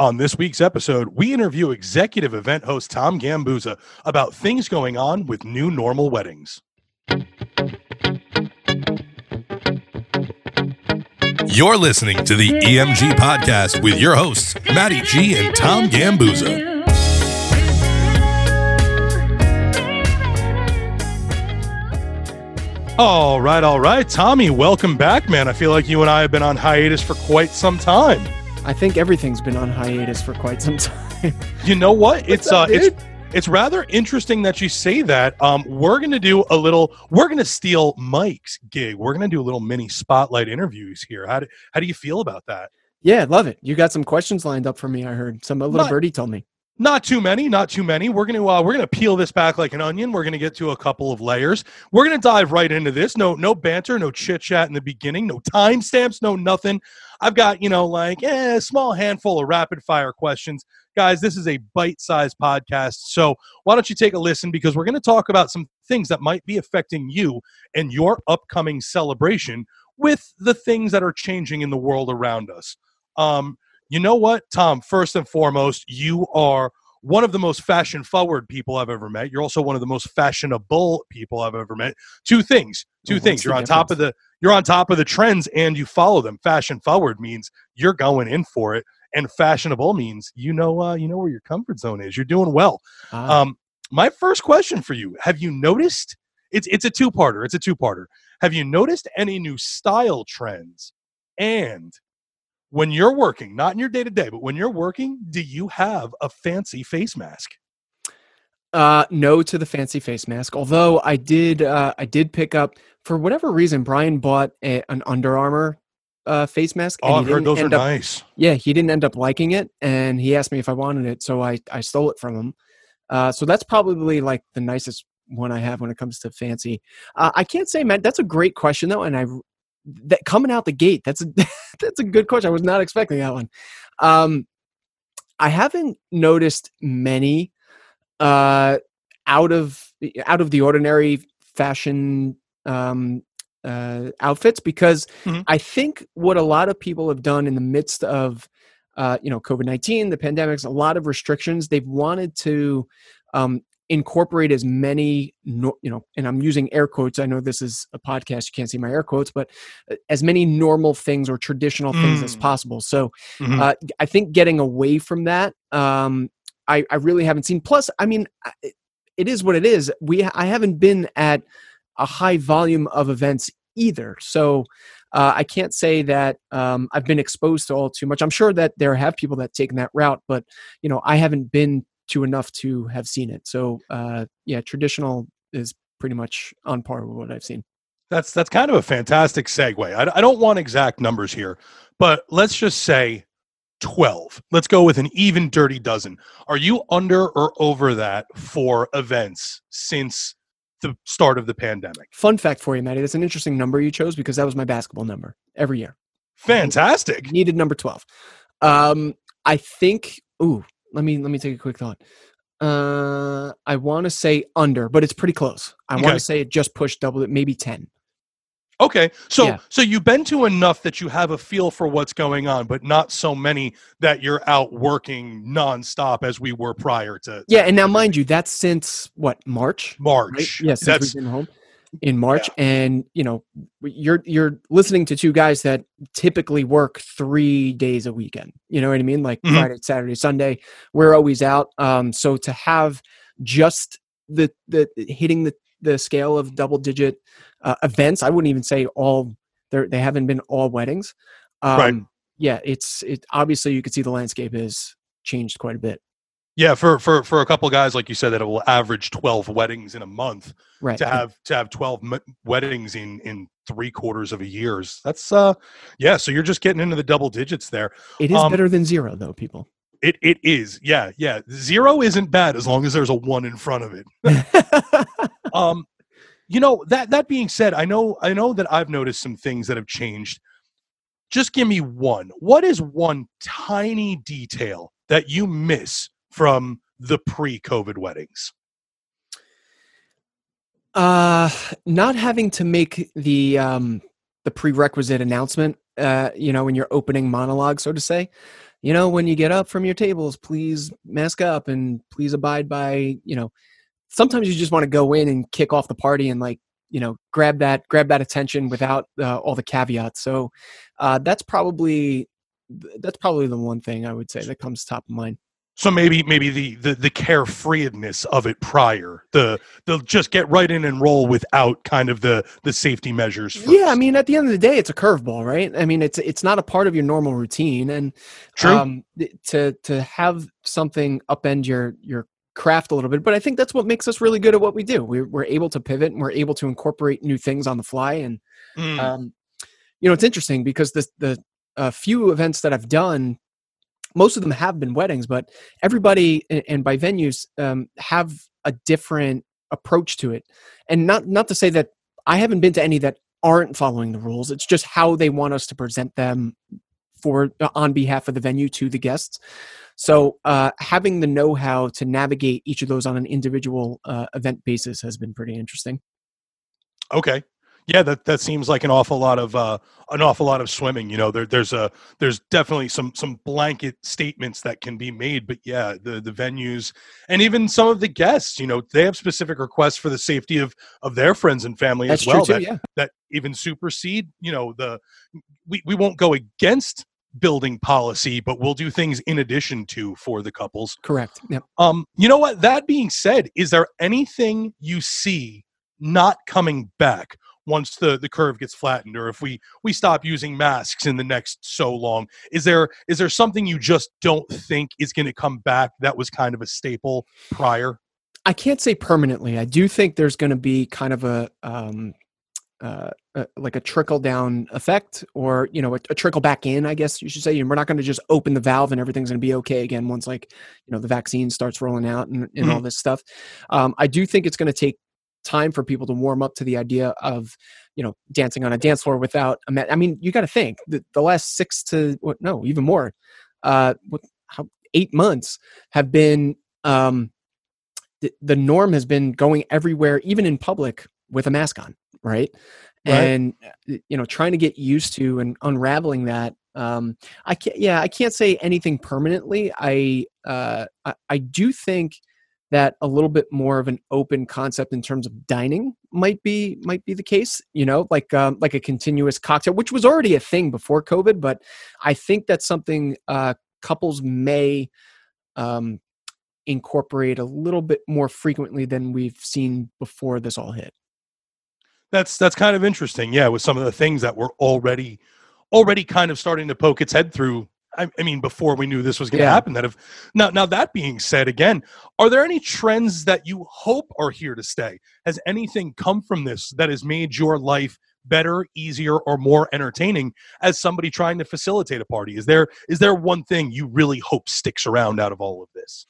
On this week's episode, we interview executive event host Tom Gambuzza about things going on with new normal weddings. You're listening to the EMG podcast with your hosts, Matty G and Tom Gambuzza. All right, all right. Tommy, welcome back, man. I feel like you and I have been on hiatus for quite some time. I think everything's been on hiatus for quite some time. You know what? it's uh it's it's rather interesting that you say that. Um, we're gonna do a little. We're gonna steal Mike's gig. We're gonna do a little mini spotlight interviews here. How do how do you feel about that? Yeah, love it. You got some questions lined up for me. I heard some a little Not- birdie told me. Not too many, not too many. We're gonna uh, we're gonna peel this back like an onion. We're gonna get to a couple of layers. We're gonna dive right into this. No no banter, no chit chat in the beginning, no timestamps, no nothing. I've got you know like eh, a small handful of rapid fire questions, guys. This is a bite sized podcast, so why don't you take a listen because we're gonna talk about some things that might be affecting you and your upcoming celebration with the things that are changing in the world around us. Um, you know what, Tom? First and foremost, you are one of the most fashion forward people I've ever met. You're also one of the most fashionable people I've ever met. Two things. Two What's things. You're on top of the you're on top of the trends and you follow them. Fashion forward means you're going in for it, and fashionable means you know uh, you know where your comfort zone is. You're doing well. Ah, Um, my first question for you: Have you noticed? It's it's a two parter. It's a two parter. Have you noticed any new style trends? And when you're working, not in your day to day, but when you're working, do you have a fancy face mask? Uh, no to the fancy face mask. Although I did, uh, I did pick up for whatever reason. Brian bought a, an Under Armour uh, face mask. Oh, I've heard those are up- nice. Yeah, he didn't end up liking it, and he asked me if I wanted it, so I I stole it from him. Uh, so that's probably like the nicest one I have when it comes to fancy. Uh, I can't say, man. That's a great question though, and I that coming out the gate. That's a that's a good question. I was not expecting that one. Um, I haven't noticed many uh, out of out of the ordinary fashion um, uh, outfits because Mhm. I think what a lot of people have done in the midst of uh, you know COVID nineteen, the pandemics, a lot of restrictions, they've wanted to um, incorporate as many you know, and I'm using air quotes. I know this is a podcast; you can't see my air quotes, but uh, as many normal things or traditional things as Mm. possible. So Mhm. uh, I think getting away from that, um, I, I really haven't seen. Plus, I mean, it- is what it is. We I haven't been at a high volume of events either, so uh, I can't say that um, I've been exposed to all too much. I'm sure that there have people that taken that route, but you know, I haven't been to enough to have seen it. So uh, yeah, traditional is pretty much on par with what I've seen. That's that's kind of a fantastic segue. I, I don't want exact numbers here, but let's just say 12. Let's go with an even dirty dozen. Are you under or over that for events since the start of the pandemic? Fun fact for you, Matty. That's an interesting number you chose because that was my basketball number every year. Fantastic. needed number 12 um i think ooh let me let me take a quick thought uh i want to say under but it's pretty close i want to say it just pushed double it maybe 10 Okay. So Yeah. so you've been to enough that you have a feel for what's going on, but not so many that you're out working nonstop as we were prior to yeah and now mind you that's since what march March. right yeah since That's we've been home in march and you know you're you're listening to two guys that typically work three days a weekend you know what i mean like Mhm. friday saturday sunday we're always out um so to have just the the hitting the the scale of double digit uh, events i wouldn't even say all they they haven't been all weddings um Right. yeah it's it obviously you can see the landscape has changed quite a bit Yeah, for for for a couple guys like you said that will average 12 weddings in a month right to have to have 12 m- weddings in in 3 quarters of a year. is- That's uh yeah, so you're just getting into the double digits there. it is um, better than zero though people It it is. Yeah, yeah. 0 isn't bad as long as there's a 1 in front of it. um you know that that being said i know i know that i've noticed some things that have changed just give me one what is one tiny detail that you miss from the pre-covid weddings Uh, not having to make the um the prerequisite announcement. Uh, you know, in your opening monologue, so to say. you know, when you get up from your tables, please mask up and please abide by, you know, sometimes you just want to go in and kick off the party and like you know grab that grab that attention without uh, all the caveats so uh, that's probably that's probably the one thing i would say that comes top of mind so maybe maybe the the, the carefreedness of it prior the they'll just get right in and roll without kind of the the safety measures first. yeah i mean at the end of the day it's a curveball right i mean it's it's not a part of your normal routine and True. um to to have something upend your your craft a little bit but i think that's what makes us really good at what we do. We're, we're able to pivot and we're able to incorporate new things on the fly. And Mm. um, you know it's interesting because the the uh, few events that i've done most of them have been weddings but everybody a- and by venues um, have a different approach to it. And not not to say that i haven't been to any that aren't following the rules. It's just how they want us to present them for uh, on behalf of the venue to the guests so uh, having the know-how to navigate each of those on an individual uh, event basis has been pretty interesting Okay. Yeah, that that seems like an awful lot of uh, an awful lot of swimming. You know, there, there's a there's definitely some some blanket statements that can be made, but yeah, the the venues and even some of the guests, you know, they have specific requests for the safety of of their friends and family that's as well. too that, yeah that even supersede, you know, the we we won't go against building policy, but we'll do things in addition to for the couples. correct yep. Um, you know what? That being said, is there anything you see not coming back once the the curve gets flattened, or if we we stop using masks in the next so long? Is there is there something you just don't think is going to come back that was kind of a staple prior? I can't say permanently. I do think there's going to be kind of a um, uh, uh, like a trickle down effect, or you know, a, a trickle back in. I guess you should say. And we're not going to just open the valve and everything's going to be okay again once like you know the vaccine starts rolling out and, and all this stuff. Um, I do think it's going to take time for people to warm up to the idea of you know dancing on a dance floor without a mat. I mean, you got to think the, the last six to what no even more, uh, what how eight months have been um the, the norm has been going everywhere, even in public, with a mask on, right? Right. And uh, you know, trying to get used to and unraveling that. Um, I can't. Yeah, I can't say anything permanently. I uh, I, I do think that a little bit more of an open concept in terms of dining might be might be the case you know like um, like a continuous cocktail which was already a thing before covid but i think that's something uh, couples may um, incorporate a little bit more frequently than we've seen before this all hit That's that's kind of interesting. Yeah, with some of the things that were already already kind of starting to poke its head through. I, I mean, before we knew this was going to Yeah. happen. That have now. Now that being said, again, are there any trends that you hope are here to stay? Has anything come from this that has made your life better, easier, or more entertaining as somebody trying to facilitate a party? Is there is there one thing you really hope sticks around out of all of this?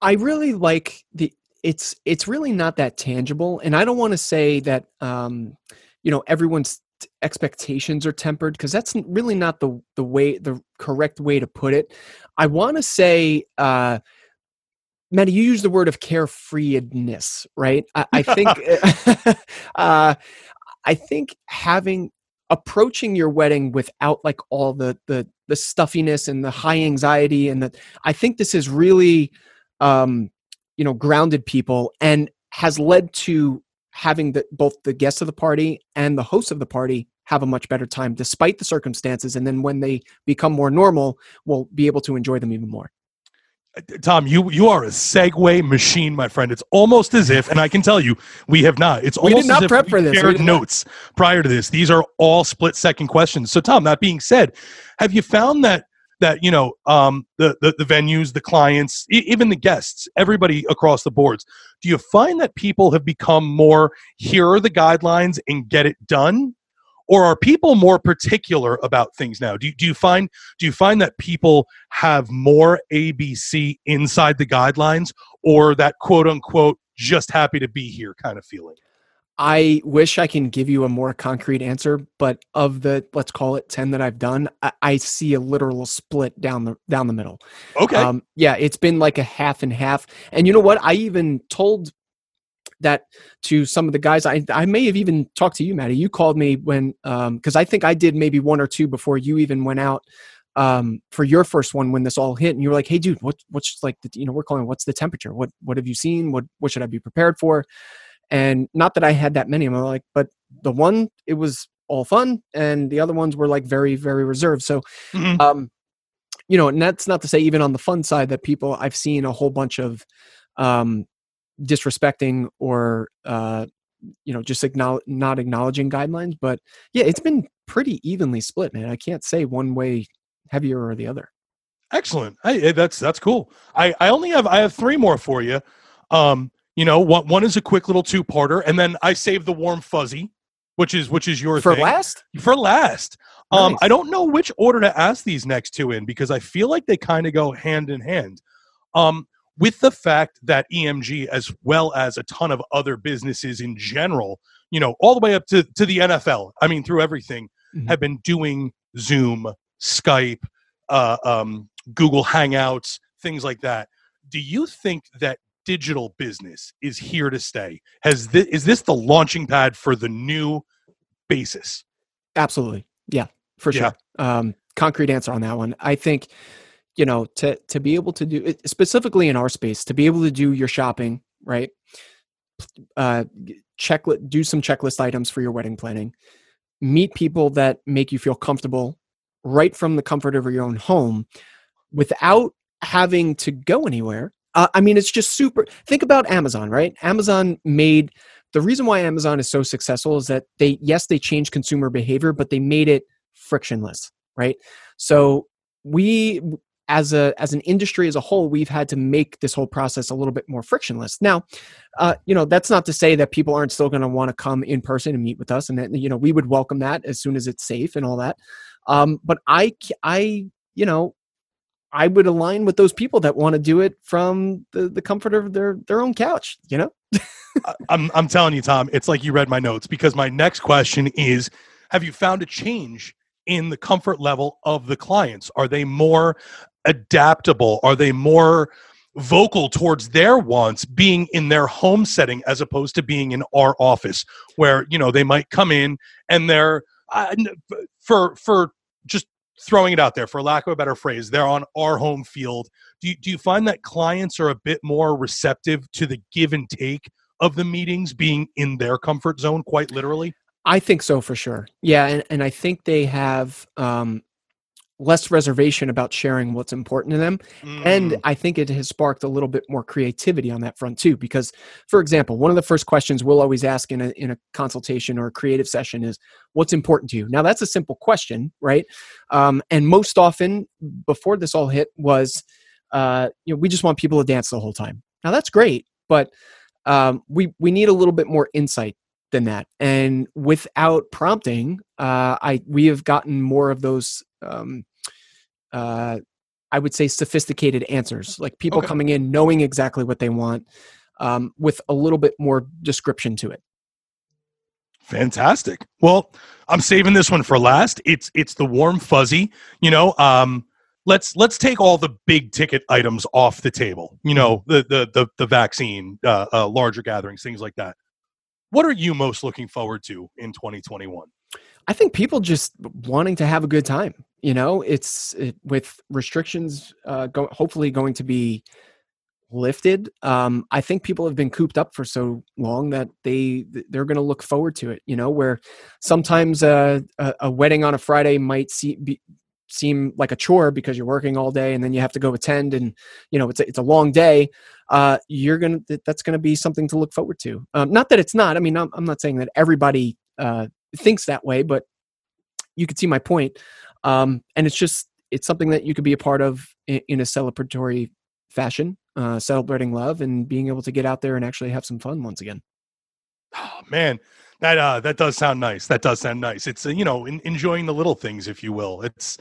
I really like the it's it's really not that tangible and I don't want to say that um you know everyone's expectations are tempered because that's really not the the way the correct way to put it. I want to say uh Matty, you use the word of carefreedness, right? I, I think uh I think having approaching your wedding without like all the the the stuffiness and the high anxiety and that I think this is really um, you know, grounded people and has led to having the, both the guests of the party and the hosts of the party have a much better time despite the circumstances. And then when they become more normal, we'll be able to enjoy them even more. Uh, Tom, you you are a segue machine, my friend. It's almost as if, and I can tell you, we have not. It's We did almost not as if prep we for this. Shared not. notes prior to this. These are all split second questions. So, Tom, that being said, have you found that that you know um, the, the the venues, the clients, e- even the guests, everybody across the boards? Do you find that people have become more here are the guidelines and get it done? Or are people more particular about things now? Do do you find do you find that people have more ABC inside the guidelines or that quote unquote just happy to be here kind of feeling? I wish I can give you a more concrete answer, but of the let's call it ten that I've done, I, I see a literal split down the down the middle. Okay. Um, yeah, it's been like a half and half. And you know what? I even told that to some of the guys. I I may have even talked to you, Matty. You called me when um because I think I did maybe one or two before you even went out um, for your first one when this all hit, and you were like, "Hey, dude, what what's like the you know we're calling what's the temperature? What what have you seen? What what should I be prepared for?" And not that I had that many, I'm like, but the one it was all fun, and the other ones were like very very reserved. So, Mhm. um, you know, and that's not to say even on the fun side that people I've seen a whole bunch of um, disrespecting or uh, you know just acknowledge, not acknowledging guidelines. But yeah, it's been pretty evenly split, man. I can't say one way heavier or the other. Excellent. Hey, hey, that's that's cool. I I only have I have three more for you. Um, you know, one one is a quick little two parter, and then I save the warm fuzzy, which is which is your For thing. last, for last. Um, I don't know which order to ask these next two in because I feel like they kind of go hand in hand. Um, with the fact that EMG, as well as a ton of other businesses in general, you know, all the way up to, to the NFL, I mean, through everything, Mhm. have been doing Zoom, Skype, uh, um, Google Hangouts, things like that. Do you think that digital business is here to stay? Has this, is this the launching pad for the new basis? absolutely, yeah, for Yeah. sure. Um, concrete answer on that one. I think you know to to be able to do it specifically in our space to be able to do your shopping right uh check do some checklist items for your wedding planning meet people that make you feel comfortable right from the comfort of your own home without having to go anywhere uh, i mean it's just super think about amazon right? Amazon made the reason why amazon is so successful is that they yes they changed consumer behavior but they made it frictionless right? So we as a as an industry as a whole we've had to make this whole process a little bit more frictionless. Now uh, you know that's not to say that people aren't still going to want to come in person and meet with us and that you know we would welcome that as soon as it's safe and all that. Um, but I, you know i would align with those people that want to do it from the, the comfort of their their own couch you know I'm I'm telling you, Tom, it's like you read my notes because my next question is have you found a change in the comfort level of the clients? Are they more adaptable? Are they more vocal towards their wants being in their home setting as opposed to being in our office where, you know, they might come in and they're uh, for for just throwing it out there for lack of a better phrase, they're on our home field. Do you, do you find that clients are a bit more receptive to the give and take of the meetings being in their comfort zone quite literally I think so for sure. Yeah, and, and I think they have um, less reservation about sharing what's important to them. And Mm, I think it has sparked a little bit more creativity on that front too. Because, for example, one of the first questions we'll always ask in a, in a consultation or a creative session is, What's important to you? Now, that's a simple question, right? Um, and most often, before this all hit, was, uh, you know, we just want people to dance the whole time. Now, that's great, but um, we, we need a little bit more insight than that. And without prompting, uh, I we have gotten more of those. Um, uh, I would say sophisticated answers, like people Okay. coming in knowing exactly what they want, um, with a little bit more description to it. fantastic well i'm saving this one for last it's it's the warm fuzzy you know um let's let's take all the big ticket items off the table you know the the the, the vaccine uh, uh larger gatherings things like that what are you most looking forward to in 2021 I think people just wanting to have a good time. You know, it's it, with restrictions uh, go, hopefully going to be lifted. Um, I think people have been cooped up for so long that they they're going to look forward to it. You know, where sometimes uh, a, a wedding on a Friday might see, be, seem like a chore because you're working all day and then you have to go attend and you know it's a, it's a long day. Uh, you're gonna that's going to be something to look forward to. Um, not that it's not. I mean, I'm, I'm not saying that everybody. Uh, thinks that way, but you could see my point. Um, and it's just it's something that you could be a part of in, in a celebratory fashion, uh, celebrating love and being able to get out there and actually have some fun once again. Oh man, that uh, that does sound nice. That does sound nice. It's uh, you know in, enjoying the little things, if you will. It's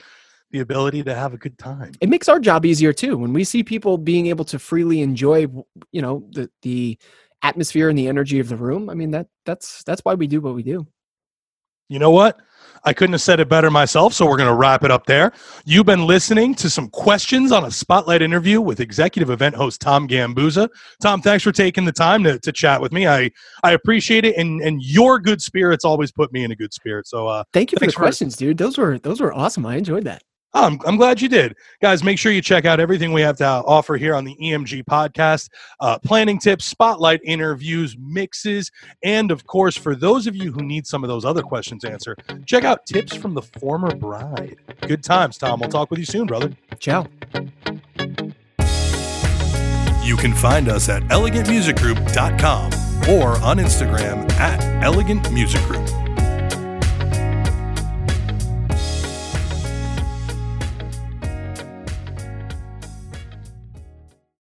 the ability to have a good time. It makes our job easier too when we see people being able to freely enjoy, you know, the the atmosphere and the energy of the room. I mean that that's that's why we do what we do. You know what? I couldn't have said it better myself, so we're going to wrap it up there. You've been listening to some questions on a spotlight interview with executive event host Tom Gambuzza. Tom, thanks for taking the time to, to chat with me. I, I appreciate it, and, and your good spirits always put me in a good spirit. So, uh, Thank you for the for- questions, dude. Those were those were awesome. I enjoyed that. Oh, I'm, I'm glad you did. Guys, make sure you check out everything we have to offer here on the EMG podcast uh, planning tips, spotlight interviews, mixes, and of course, for those of you who need some of those other questions answered, check out tips from the former bride. Good times, Tom. We'll talk with you soon, brother. Ciao. You can find us at elegantmusicgroup.com or on Instagram at elegantmusicgroup.